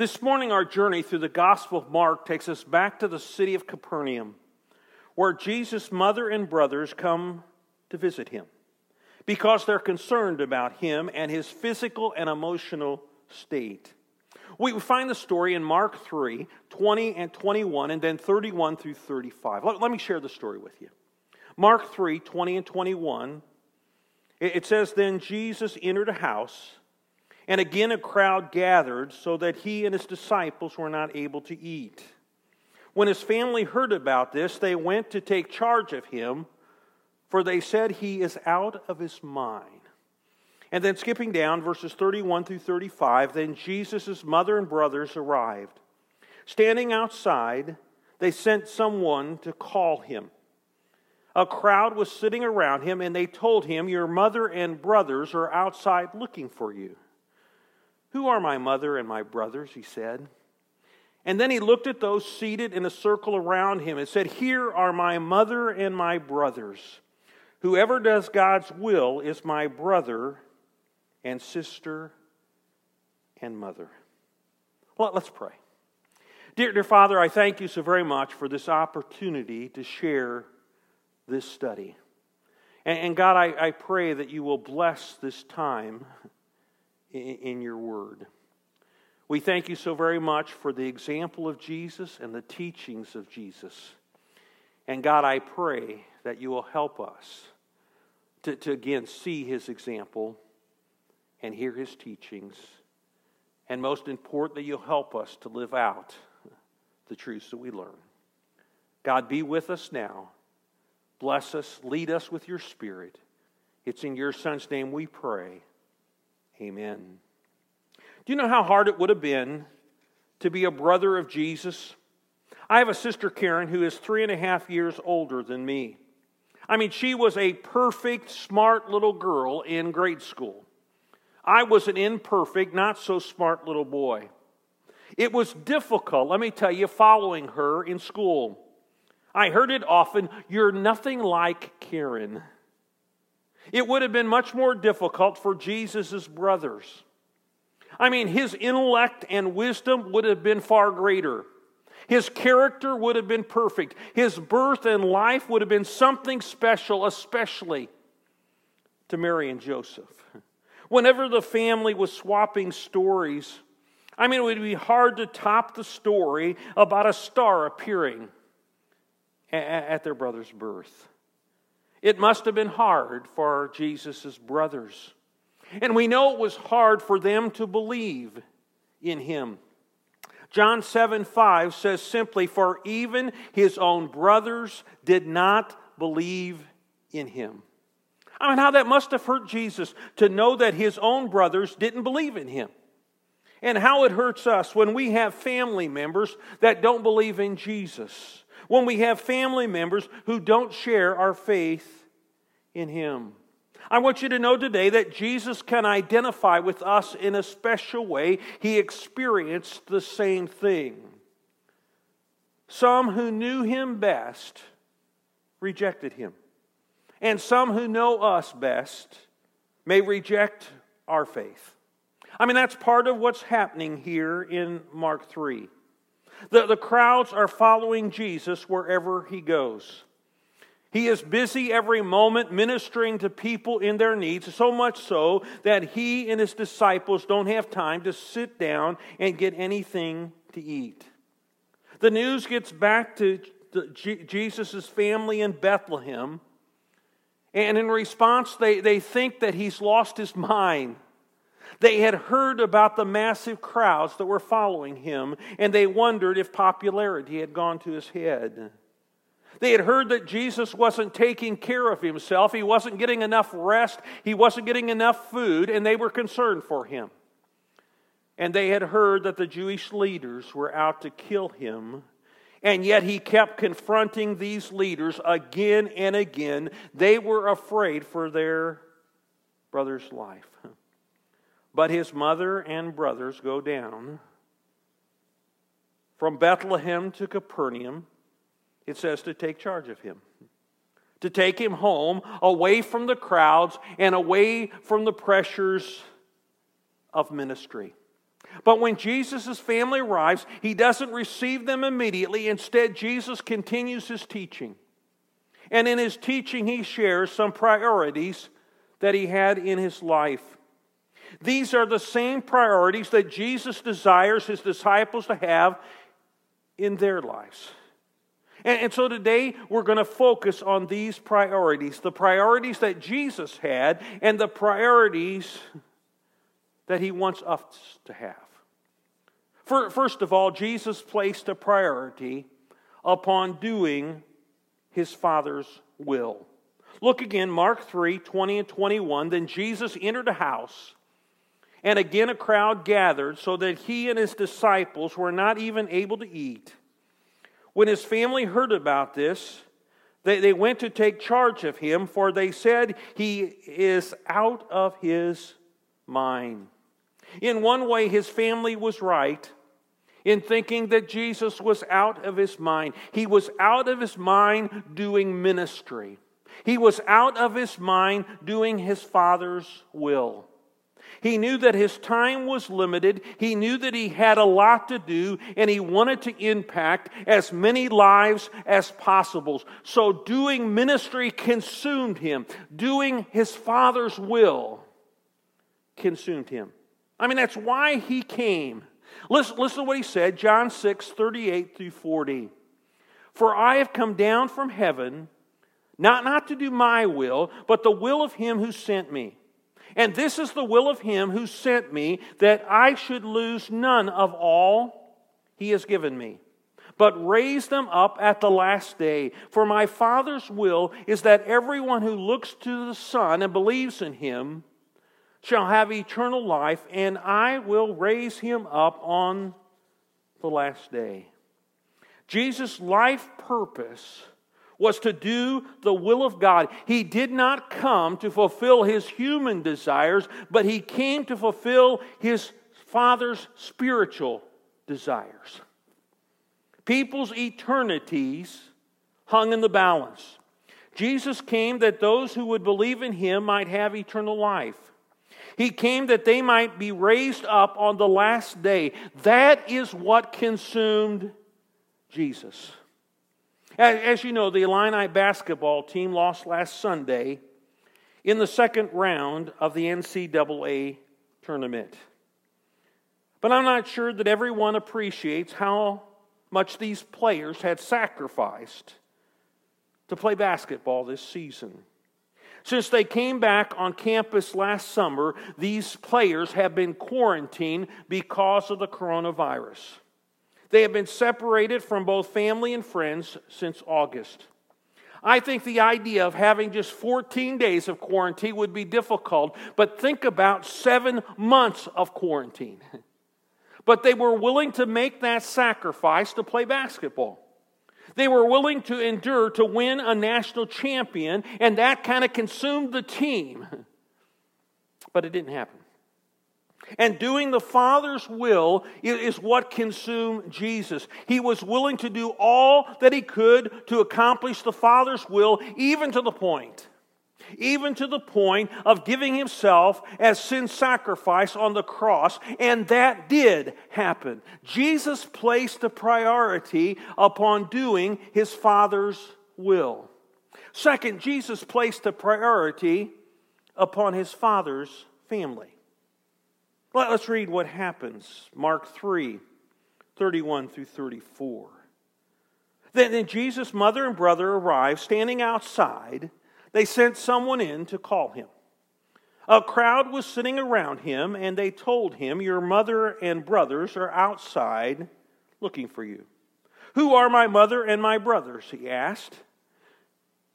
This morning, our journey through the Gospel of Mark takes us back to the city of Capernaum, where Jesus' mother and brothers come to visit him because they're concerned about him and his physical and emotional state. We find the story in Mark 3 20 and 21, and then 31 through 35. Let, let me share the story with you. Mark 3 20 and 21, it, it says, Then Jesus entered a house and again, a crowd gathered so that he and his disciples were not able to eat. When his family heard about this, they went to take charge of him, for they said he is out of his mind. And then, skipping down, verses 31 through 35, then Jesus' mother and brothers arrived. Standing outside, they sent someone to call him. A crowd was sitting around him, and they told him, Your mother and brothers are outside looking for you. Who are my mother and my brothers? He said. And then he looked at those seated in a circle around him and said, Here are my mother and my brothers. Whoever does God's will is my brother and sister and mother. Well, let's pray. Dear, dear Father, I thank you so very much for this opportunity to share this study. And, and God, I, I pray that you will bless this time in your word. We thank you so very much for the example of Jesus and the teachings of Jesus. And God, I pray that you will help us to, to again see his example and hear his teachings. And most importantly, you'll help us to live out the truths that we learn. God, be with us now. Bless us, lead us with your spirit. It's in your Son's name we pray. Amen. Do you know how hard it would have been to be a brother of Jesus? I have a sister, Karen, who is three and a half years older than me. I mean, she was a perfect, smart little girl in grade school. I was an imperfect, not so smart little boy. It was difficult, let me tell you, following her in school. I heard it often you're nothing like Karen. It would have been much more difficult for Jesus' brothers. I mean, his intellect and wisdom would have been far greater. His character would have been perfect. His birth and life would have been something special, especially to Mary and Joseph. Whenever the family was swapping stories, I mean, it would be hard to top the story about a star appearing at their brother's birth. It must have been hard for Jesus' brothers. And we know it was hard for them to believe in him. John 7 5 says simply, For even his own brothers did not believe in him. I mean, how that must have hurt Jesus to know that his own brothers didn't believe in him. And how it hurts us when we have family members that don't believe in Jesus when we have family members who don't share our faith in Him. I want you to know today that Jesus can identify with us in a special way. He experienced the same thing. Some who knew Him best rejected Him, and some who know us best may reject our faith. I mean, that's part of what's happening here in Mark 3. The, the crowds are following Jesus wherever he goes. He is busy every moment ministering to people in their needs, so much so that he and his disciples don't have time to sit down and get anything to eat. The news gets back to Jesus' family in Bethlehem, and in response, they, they think that he's lost his mind. They had heard about the massive crowds that were following him, and they wondered if popularity had gone to his head. They had heard that Jesus wasn't taking care of himself, he wasn't getting enough rest, he wasn't getting enough food, and they were concerned for him. And they had heard that the Jewish leaders were out to kill him. And yet he kept confronting these leaders again and again. They were afraid for their brother's life. But his mother and brothers go down from Bethlehem to Capernaum, it says to take charge of him, to take him home away from the crowds and away from the pressures of ministry. But when Jesus' family arrives, he doesn't receive them immediately. Instead, Jesus continues his teaching. And in his teaching, he shares some priorities that he had in his life. These are the same priorities that Jesus desires his disciples to have in their lives. And, and so today we're going to focus on these priorities the priorities that Jesus had and the priorities that he wants us to have. First of all, Jesus placed a priority upon doing his Father's will. Look again, Mark 3 20 and 21. Then Jesus entered a house, and again a crowd gathered, so that he and his disciples were not even able to eat. When his family heard about this, they, they went to take charge of him, for they said he is out of his mind. In one way, his family was right in thinking that Jesus was out of his mind. He was out of his mind doing ministry, he was out of his mind doing his Father's will. He knew that his time was limited. He knew that he had a lot to do, and he wanted to impact as many lives as possible. So, doing ministry consumed him. Doing his Father's will consumed him. I mean, that's why he came. Listen, listen to what he said, John 6, 38 through 40. For I have come down from heaven, not, not to do my will, but the will of him who sent me. And this is the will of him who sent me, that I should lose none of all he has given me, but raise them up at the last day. For my Father's will is that everyone who looks to the Son and believes in him shall have eternal life, and I will raise him up on the last day. Jesus' life purpose was to do the will of God. He did not come to fulfill his human desires, but he came to fulfill his Father's spiritual desires. People's eternities hung in the balance. Jesus came that those who would believe in him might have eternal life. He came that they might be raised up on the last day. That is what consumed Jesus. As you know, the Illini basketball team lost last Sunday in the second round of the NCAA tournament. But I'm not sure that everyone appreciates how much these players had sacrificed to play basketball this season. Since they came back on campus last summer, these players have been quarantined because of the coronavirus. They have been separated from both family and friends since August. I think the idea of having just 14 days of quarantine would be difficult, but think about seven months of quarantine. But they were willing to make that sacrifice to play basketball. They were willing to endure to win a national champion, and that kind of consumed the team. But it didn't happen. And doing the Father's will is what consumed Jesus. He was willing to do all that he could to accomplish the Father's will, even to the point, even to the point of giving himself as sin sacrifice on the cross. And that did happen. Jesus placed a priority upon doing his Father's will. Second, Jesus placed a priority upon his Father's family. Let's read what happens. Mark 3 31 through 34. Then, then Jesus' mother and brother arrived, standing outside. They sent someone in to call him. A crowd was sitting around him, and they told him, Your mother and brothers are outside looking for you. Who are my mother and my brothers? He asked.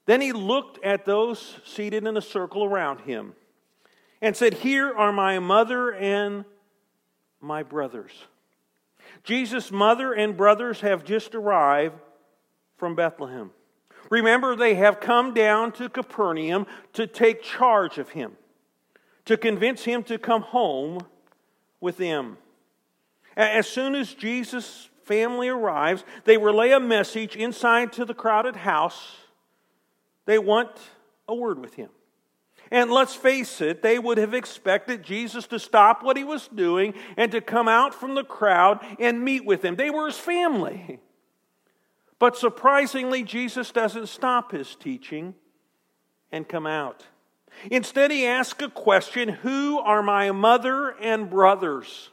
Then he looked at those seated in a circle around him and said, Here are my mother and my brothers. Jesus' mother and brothers have just arrived from Bethlehem. Remember, they have come down to Capernaum to take charge of him, to convince him to come home with them. As soon as Jesus' family arrives, they relay a message inside to the crowded house. They want a word with him. And let's face it, they would have expected Jesus to stop what he was doing and to come out from the crowd and meet with them. They were his family. But surprisingly, Jesus doesn't stop his teaching and come out. Instead, he asks a question Who are my mother and brothers?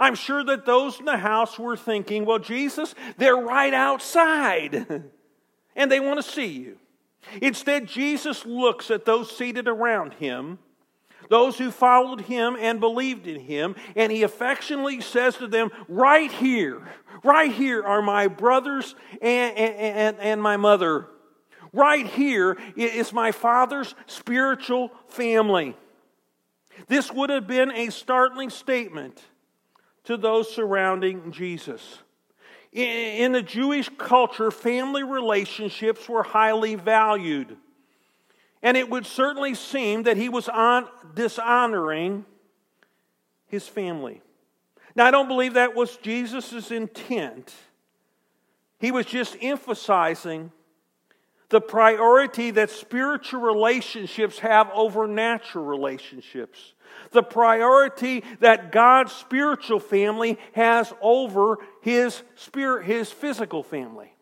I'm sure that those in the house were thinking, Well, Jesus, they're right outside, and they want to see you. Instead, Jesus looks at those seated around him, those who followed him and believed in him, and he affectionately says to them, Right here, right here are my brothers and, and, and my mother. Right here is my father's spiritual family. This would have been a startling statement to those surrounding Jesus. In the Jewish culture, family relationships were highly valued. And it would certainly seem that he was on, dishonoring his family. Now, I don't believe that was Jesus' intent. He was just emphasizing the priority that spiritual relationships have over natural relationships, the priority that God's spiritual family has over his, spirit, his physical family.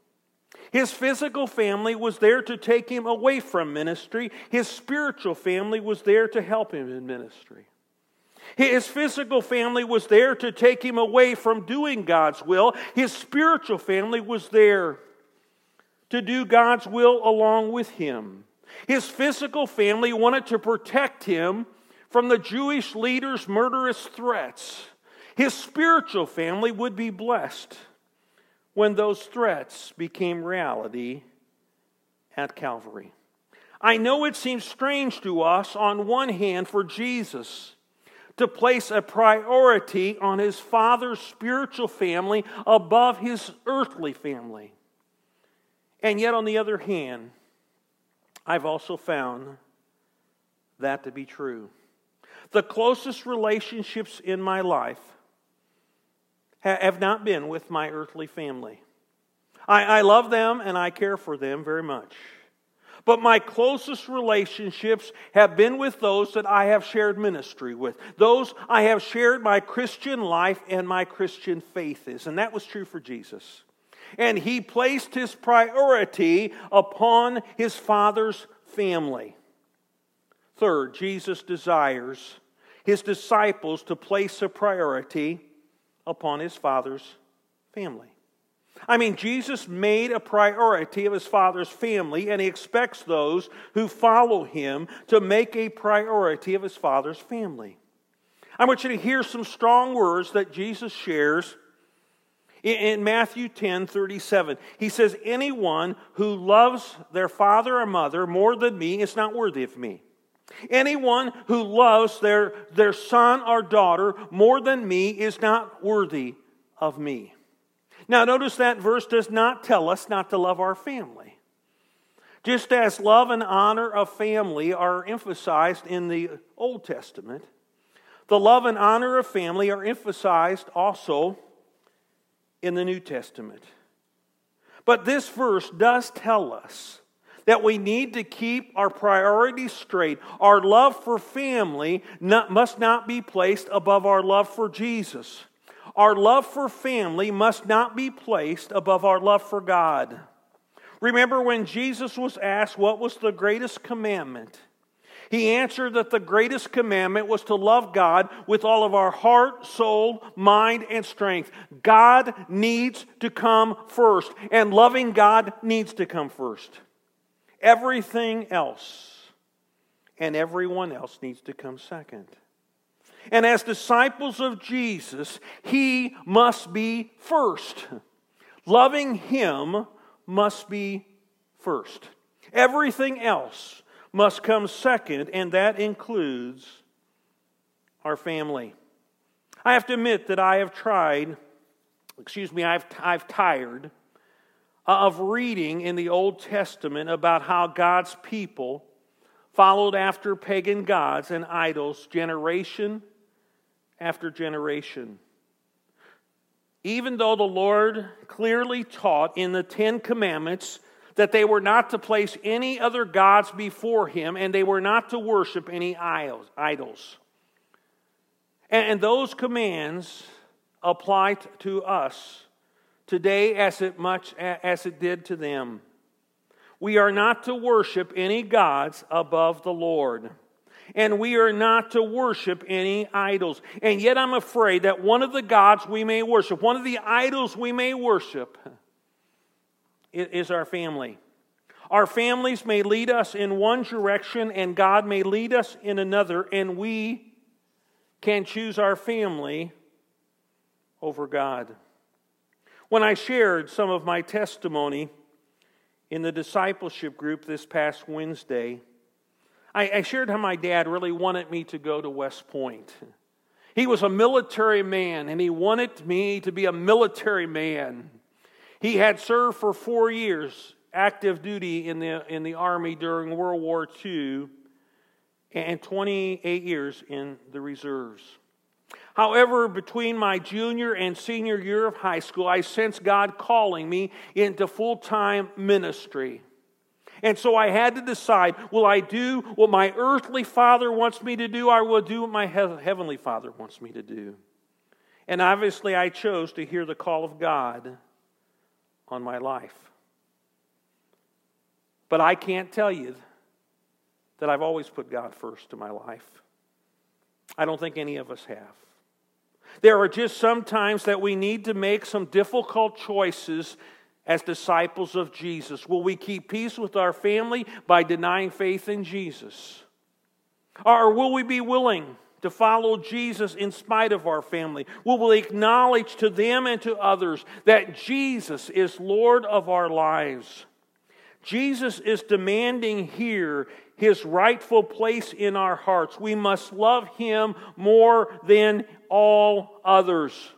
His physical family was there to take him away from ministry. His spiritual family was there to help him in ministry. His physical family was there to take him away from doing God's will. His spiritual family was there to do God's will along with him. His physical family wanted to protect him from the Jewish leaders' murderous threats. His spiritual family would be blessed when those threats became reality at Calvary. I know it seems strange to us, on one hand, for Jesus to place a priority on his father's spiritual family above his earthly family. And yet, on the other hand, I've also found that to be true. The closest relationships in my life have not been with my earthly family. I, I love them and I care for them very much. But my closest relationships have been with those that I have shared ministry with, those I have shared my Christian life and my Christian faith is. And that was true for Jesus and he placed his priority upon his father's family. Third, Jesus desires his disciples to place a priority upon his father's family. I mean, Jesus made a priority of his father's family, and he expects those who follow him to make a priority of his father's family. I want you to hear some strong words that Jesus shares in Matthew 10 37, he says, Anyone who loves their father or mother more than me is not worthy of me. Anyone who loves their, their son or daughter more than me is not worthy of me. Now, notice that verse does not tell us not to love our family. Just as love and honor of family are emphasized in the Old Testament, the love and honor of family are emphasized also in the New Testament. But this verse does tell us that we need to keep our priorities straight. Our love for family not, must not be placed above our love for Jesus. Our love for family must not be placed above our love for God. Remember when Jesus was asked what was the greatest commandment? He answered that the greatest commandment was to love God with all of our heart, soul, mind, and strength. God needs to come first, and loving God needs to come first. Everything else and everyone else needs to come second. And as disciples of Jesus, He must be first. Loving Him must be first. Everything else must come second, and that includes our family. I have to admit that I have tried, excuse me, I've, I've tired of reading in the Old Testament about how God's people followed after pagan gods and idols generation after generation. Even though the Lord clearly taught in the Ten Commandments that they were not to place any other gods before him, and they were not to worship any idols. And those commands apply to us today as it much as it did to them. We are not to worship any gods above the Lord. And we are not to worship any idols. And yet, I'm afraid that one of the gods we may worship, one of the idols we may worship, is our family. Our families may lead us in one direction, and God may lead us in another, and we can choose our family over God. When I shared some of my testimony in the discipleship group this past Wednesday, I, shared how my dad really wanted me to go to West Point. He was a military man, and he wanted me to be a military man. He had served for four years active duty in the, in the Army during World War II and 28 years in the reserves. However, between my junior and senior year of high school, I sensed God calling me into full time ministry. And so I had to decide will I do what my earthly father wants me to do, or will I do what my heavenly father wants me to do? And obviously, I chose to hear the call of God on my life. But I can't tell you that I've always put God first in my life. I don't think any of us have. There are just some times that we need to make some difficult choices as disciples of Jesus. Will we keep peace with our family by denying faith in Jesus? Or will we be willing to follow Jesus in spite of our family? Will we acknowledge to them and to others that Jesus is Lord of our lives? Jesus is demanding here his rightful place in our hearts. We must love him more than all others.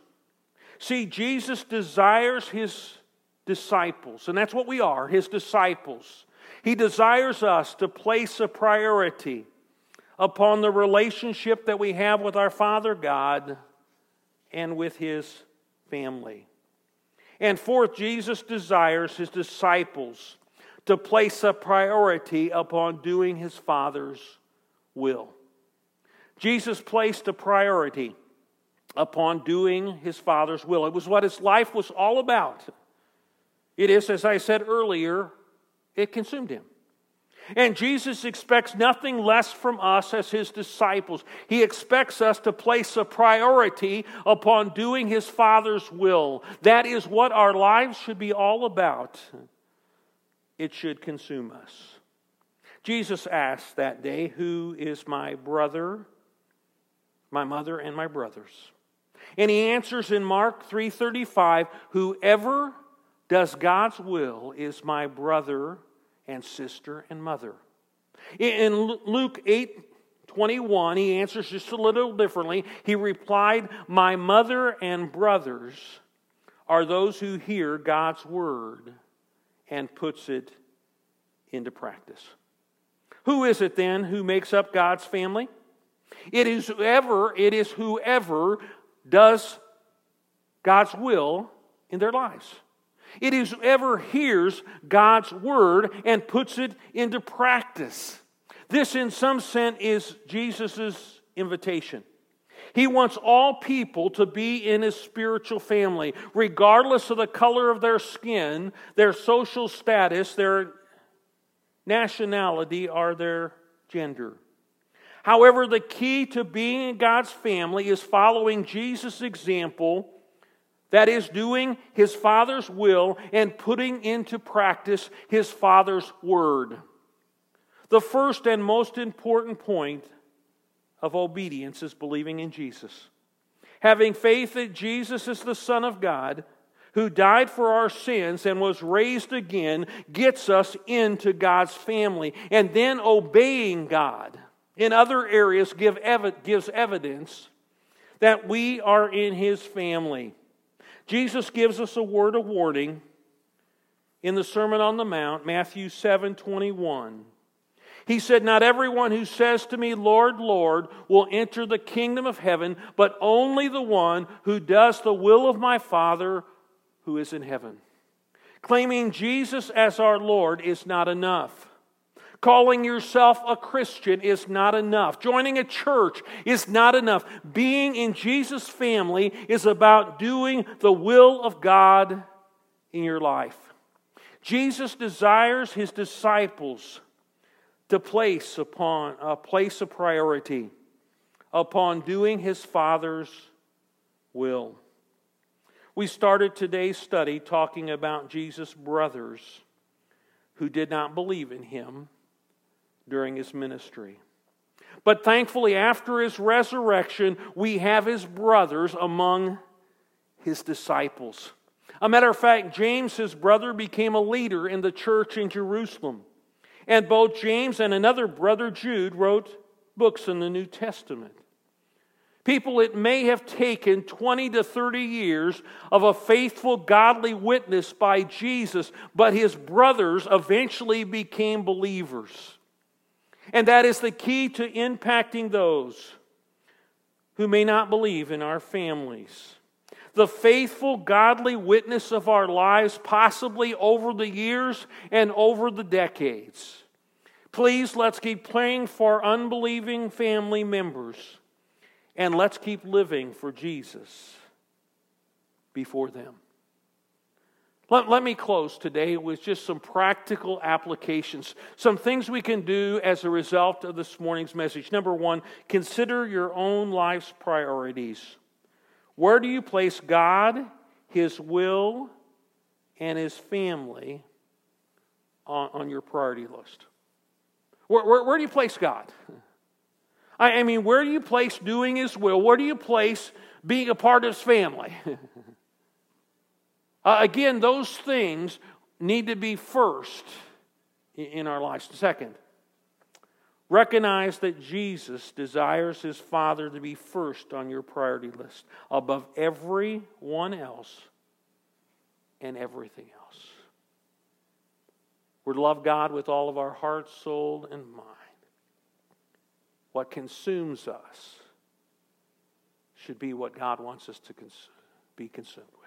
See, Jesus desires his disciples, and that's what we are, his disciples. He desires us to place a priority upon the relationship that we have with our Father God and with His family. And fourth, Jesus desires His disciples to place a priority upon doing His Father's will. Jesus placed a priority upon doing His Father's will. It was what His life was all about. It is, as I said earlier, it consumed Him. And Jesus expects nothing less from us as his disciples. He expects us to place a priority upon doing his Father's will. That is what our lives should be all about. It should consume us. Jesus asked that day, Who is my brother, my mother, and my brothers? And he answers in Mark 3:35, Whoever does God's will is my brother and sister and mother. In Luke 8 21, he answers just a little differently. He replied, My mother and brothers are those who hear God's word and puts it into practice. Who is it then who makes up God's family? It is whoever, it is whoever does God's will in their lives. It is whoever hears God's word and puts it into practice. This, in some sense, is Jesus' invitation. He wants all people to be in his spiritual family, regardless of the color of their skin, their social status, their nationality, or their gender. However, the key to being in God's family is following Jesus' example that is, doing his Father's will and putting into practice his Father's word. The first and most important point of obedience is believing in Jesus. Having faith that Jesus is the Son of God, who died for our sins and was raised again, gets us into God's family. And then obeying God in other areas give ev- gives evidence that we are in His family. Jesus gives us a word of warning in the Sermon on the Mount, Matthew 7 21. He said, Not everyone who says to me, Lord, Lord, will enter the kingdom of heaven, but only the one who does the will of my Father who is in heaven. Claiming Jesus as our Lord is not enough. Calling yourself a Christian is not enough. Joining a church is not enough. Being in Jesus' family is about doing the will of God in your life. Jesus desires his disciples to place upon a place of priority upon doing his Father's will. We started today's study talking about Jesus' brothers who did not believe in him during his ministry. But thankfully, after his resurrection, we have his brothers among his disciples. A matter of fact, James, his brother, became a leader in the church in Jerusalem. And both James and another brother, Jude, wrote books in the New Testament. People, it may have taken 20 to 30 years of a faithful, godly witness by Jesus, but his brothers eventually became believers. And that is the key to impacting those who may not believe in our families. The faithful, godly witness of our lives, possibly over the years and over the decades. Please, let's keep praying for unbelieving family members and let's keep living for Jesus before them. Let, let me close today with just some practical applications, some things we can do as a result of this morning's message. Number one, consider your own life's priorities. Where do you place God, His will, and His family on, on your priority list? Where, where, where do you place God? I, I mean, where do you place doing His will? Where do you place being a part of His family? Uh, again, those things need to be first in our lives. Second, recognize that Jesus desires his Father to be first on your priority list above everyone else and everything else. We're to love God with all of our heart, soul, and mind. What consumes us should be what God wants us to cons- be consumed with.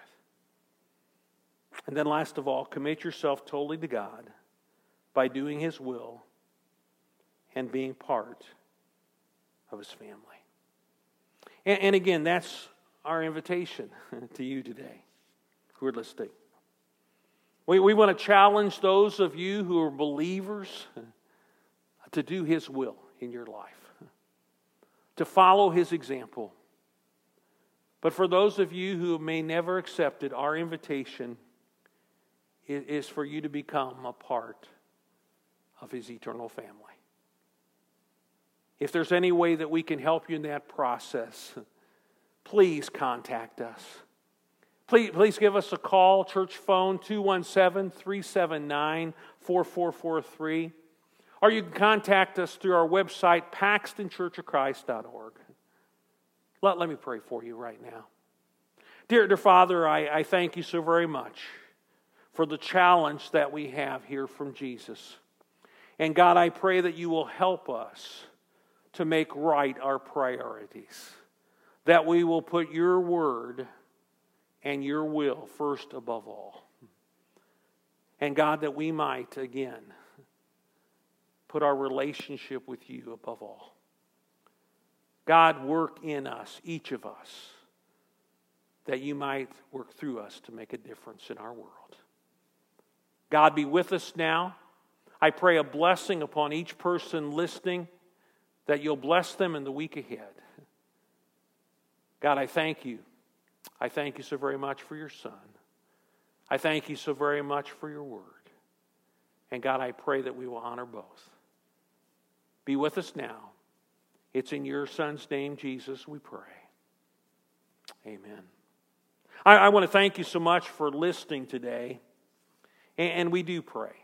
And then, last of all, commit yourself totally to God by doing His will and being part of His family. And, and again, that's our invitation to you today who are listening. We, we want to challenge those of you who are believers to do His will in your life, to follow His example. But for those of you who may never accepted our invitation, is for you to become a part of His eternal family. If there's any way that we can help you in that process, please contact us. Please, please give us a call, church phone 217 379 4443. Or you can contact us through our website, paxtonchurchofchrist.org. Let, let me pray for you right now. Dear, dear Father, I, I thank you so very much for the challenge that we have here from Jesus. And God, I pray that you will help us to make right our priorities, that we will put your word and your will first above all. And God, that we might again put our relationship with you above all. God, work in us, each of us, that you might work through us to make a difference in our world. God be with us now. I pray a blessing upon each person listening, that you'll bless them in the week ahead. God, I thank you. I thank you so very much for your Son. I thank you so very much for your word. And God, I pray that we will honor both. Be with us now. It's in your Son's name, Jesus, we pray. Amen. I, I want to thank you so much for listening today. And we do pray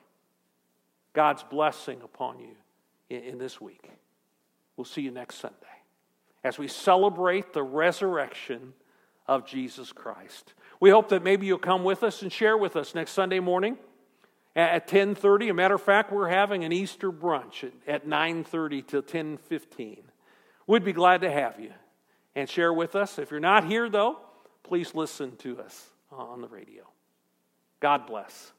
God's blessing upon you in this week. We'll see you next Sunday as we celebrate the resurrection of Jesus Christ. We hope that maybe you'll come with us and share with us next Sunday morning at 10:30. A matter of fact, we're having an Easter brunch at 9:30 till 10:15. We'd be glad to have you and share with us. If you're not here though, please listen to us on the radio. God bless.